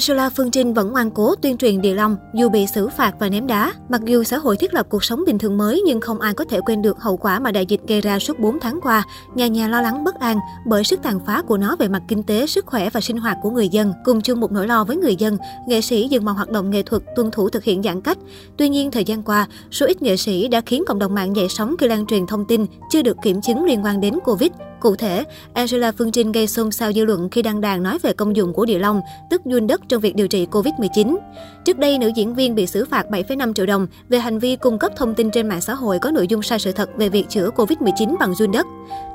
Angela Phương Trinh vẫn ngoan cố tuyên truyền Địa Long dù bị xử phạt và ném đá. Mặc dù xã hội thiết lập cuộc sống bình thường mới nhưng không ai có thể quên được hậu quả mà đại dịch gây ra suốt 4 tháng qua. Nhà nhà lo lắng bất an bởi sức tàn phá của nó về mặt kinh tế, sức khỏe và sinh hoạt của người dân. Cùng chung một nỗi lo với người dân, nghệ sĩ dừng mọi hoạt động nghệ thuật tuân thủ thực hiện giãn cách. Tuy nhiên, thời gian qua, số ít nghệ sĩ đã khiến cộng đồng mạng dậy sóng khi lan truyền thông tin chưa được kiểm chứng liên quan đến Covid. Cụ thể, Angela Phương Trinh gây xôn xao dư luận khi đăng đàn nói về công dụng của địa long, tức duyên đất trong việc điều trị Covid-19. Trước đây, nữ diễn viên bị xử phạt 7,5 triệu đồng về hành vi cung cấp thông tin trên mạng xã hội có nội dung sai sự thật về việc chữa Covid-19 bằng duyên đất.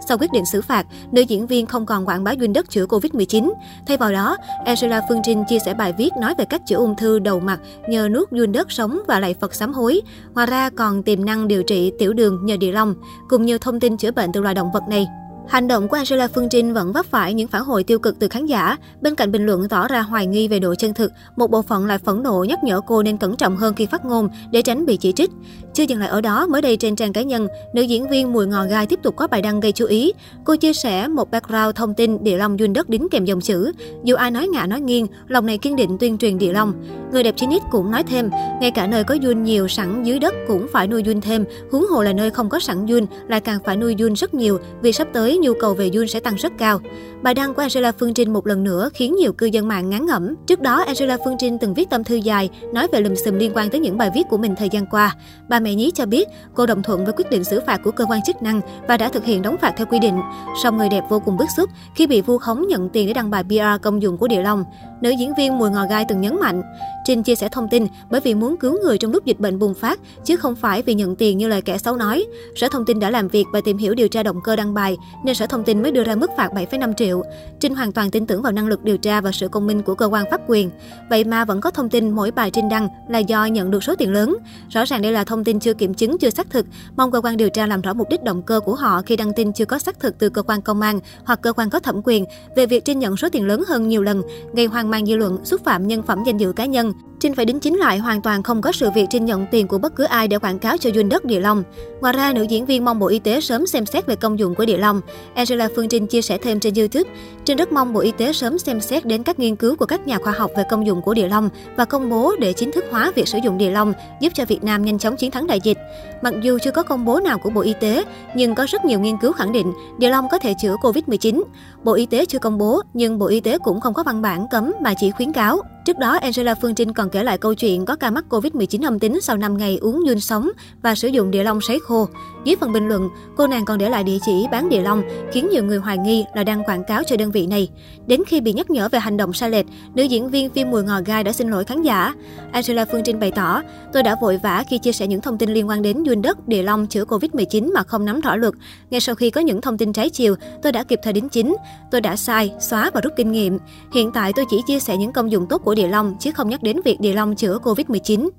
Sau quyết định xử phạt, nữ diễn viên không còn quảng bá duyên đất chữa Covid-19. Thay vào đó, Angela Phương Trinh chia sẻ bài viết nói về cách chữa ung thư đầu mặt nhờ nuốt duyên đất sống và lạy Phật sám hối. Ngoài ra còn tiềm năng điều trị tiểu đường nhờ địa long, cùng nhiều thông tin chữa bệnh từ loài động vật này. Hành động của Angela Phương Trinh vẫn vấp phải những phản hồi tiêu cực từ khán giả. Bên cạnh bình luận tỏ ra hoài nghi về độ chân thực, một bộ phận lại phẫn nộ nhắc nhở cô nên cẩn trọng hơn khi phát ngôn để tránh bị chỉ trích. Chưa dừng lại ở đó, mới đây trên trang cá nhân, nữ diễn viên Mùi Ngò Gai tiếp tục có bài đăng gây chú ý. Cô chia sẻ một background thông tin địa long duyên đất đính kèm dòng chữ. Dù ai nói ngã nói nghiêng, lòng này kiên định tuyên truyền địa long. Người đẹp Chinese cũng nói thêm, ngay cả nơi có duyên nhiều sẵn dưới đất cũng phải nuôi duyên thêm, huống hồ là nơi không có sẵn duyên lại càng phải nuôi duyên rất nhiều vì sắp tới nhu cầu về Jun sẽ tăng rất cao. Bài đăng của Angela Phương Trinh một lần nữa khiến nhiều cư dân mạng ngán ngẩm. Trước đó, Angela Phương Trinh từng viết tâm thư dài nói về lùm xùm liên quan tới những bài viết của mình thời gian qua. Bà mẹ nhí cho biết cô đồng thuận với quyết định xử phạt của cơ quan chức năng và đã thực hiện đóng phạt theo quy định. Song người đẹp vô cùng bức xúc khi bị vu khống nhận tiền để đăng bài PR công dụng của Địa Long. Nữ diễn viên Mùi Ngò Gai từng nhấn mạnh, Trinh chia sẻ thông tin bởi vì muốn cứu người trong lúc dịch bệnh bùng phát, chứ không phải vì nhận tiền như lời kẻ xấu nói. Sở Thông tin đã làm việc và tìm hiểu điều tra động cơ đăng bài, nên Sở Thông tin mới đưa ra mức phạt 7,5 triệu. Trinh hoàn toàn tin tưởng vào năng lực điều tra và sự công minh của cơ quan pháp quyền. Vậy mà vẫn có thông tin mỗi bài Trinh đăng là do nhận được số tiền lớn. Rõ ràng đây là thông tin chưa kiểm chứng, chưa xác thực. Mong cơ quan điều tra làm rõ mục đích động cơ của họ khi đăng tin chưa có xác thực từ cơ quan công an hoặc cơ quan có thẩm quyền về việc Trinh nhận số tiền lớn hơn nhiều lần, gây hoang mang dư luận, xúc phạm nhân phẩm danh dự cá nhân. Trinh phải đính chính lại hoàn toàn không có sự việc Trinh nhận tiền của bất cứ ai để quảng cáo cho duyên đất Địa Long. Ngoài ra, nữ diễn viên mong Bộ Y tế sớm xem xét về công dụng của Địa Long. Angela Phương Trinh chia sẻ thêm trên YouTube, Trinh rất mong Bộ Y tế sớm xem xét đến các nghiên cứu của các nhà khoa học về công dụng của Địa Long và công bố để chính thức hóa việc sử dụng Địa Long, giúp cho Việt Nam nhanh chóng chiến thắng đại dịch. Mặc dù chưa có công bố nào của Bộ Y tế, nhưng có rất nhiều nghiên cứu khẳng định Địa Long có thể chữa Covid-19. Bộ Y tế chưa công bố, nhưng Bộ Y tế cũng không có văn bản cấm mà chỉ khuyến cáo. Trước đó, Angela Phương Trinh còn kể lại câu chuyện có ca mắc Covid-19 âm tính sau 5 ngày uống nhun sống và sử dụng địa long sấy khô. Dưới phần bình luận, cô nàng còn để lại địa chỉ bán địa long, khiến nhiều người hoài nghi là đang quảng cáo cho đơn vị này. Đến khi bị nhắc nhở về hành động sai lệch, nữ diễn viên phim Mùi Ngò Gai đã xin lỗi khán giả. Angela Phương Trinh bày tỏ, tôi đã vội vã khi chia sẻ những thông tin liên quan đến nhun đất, địa long chữa Covid-19 mà không nắm rõ luật. Ngay sau khi có những thông tin trái chiều, tôi đã kịp thời đính chính. Tôi đã sai, xóa và rút kinh nghiệm. Hiện tại tôi chỉ chia sẻ những công dụng tốt của của địa long chứ không nhắc đến việc địa long chữa Covid-19.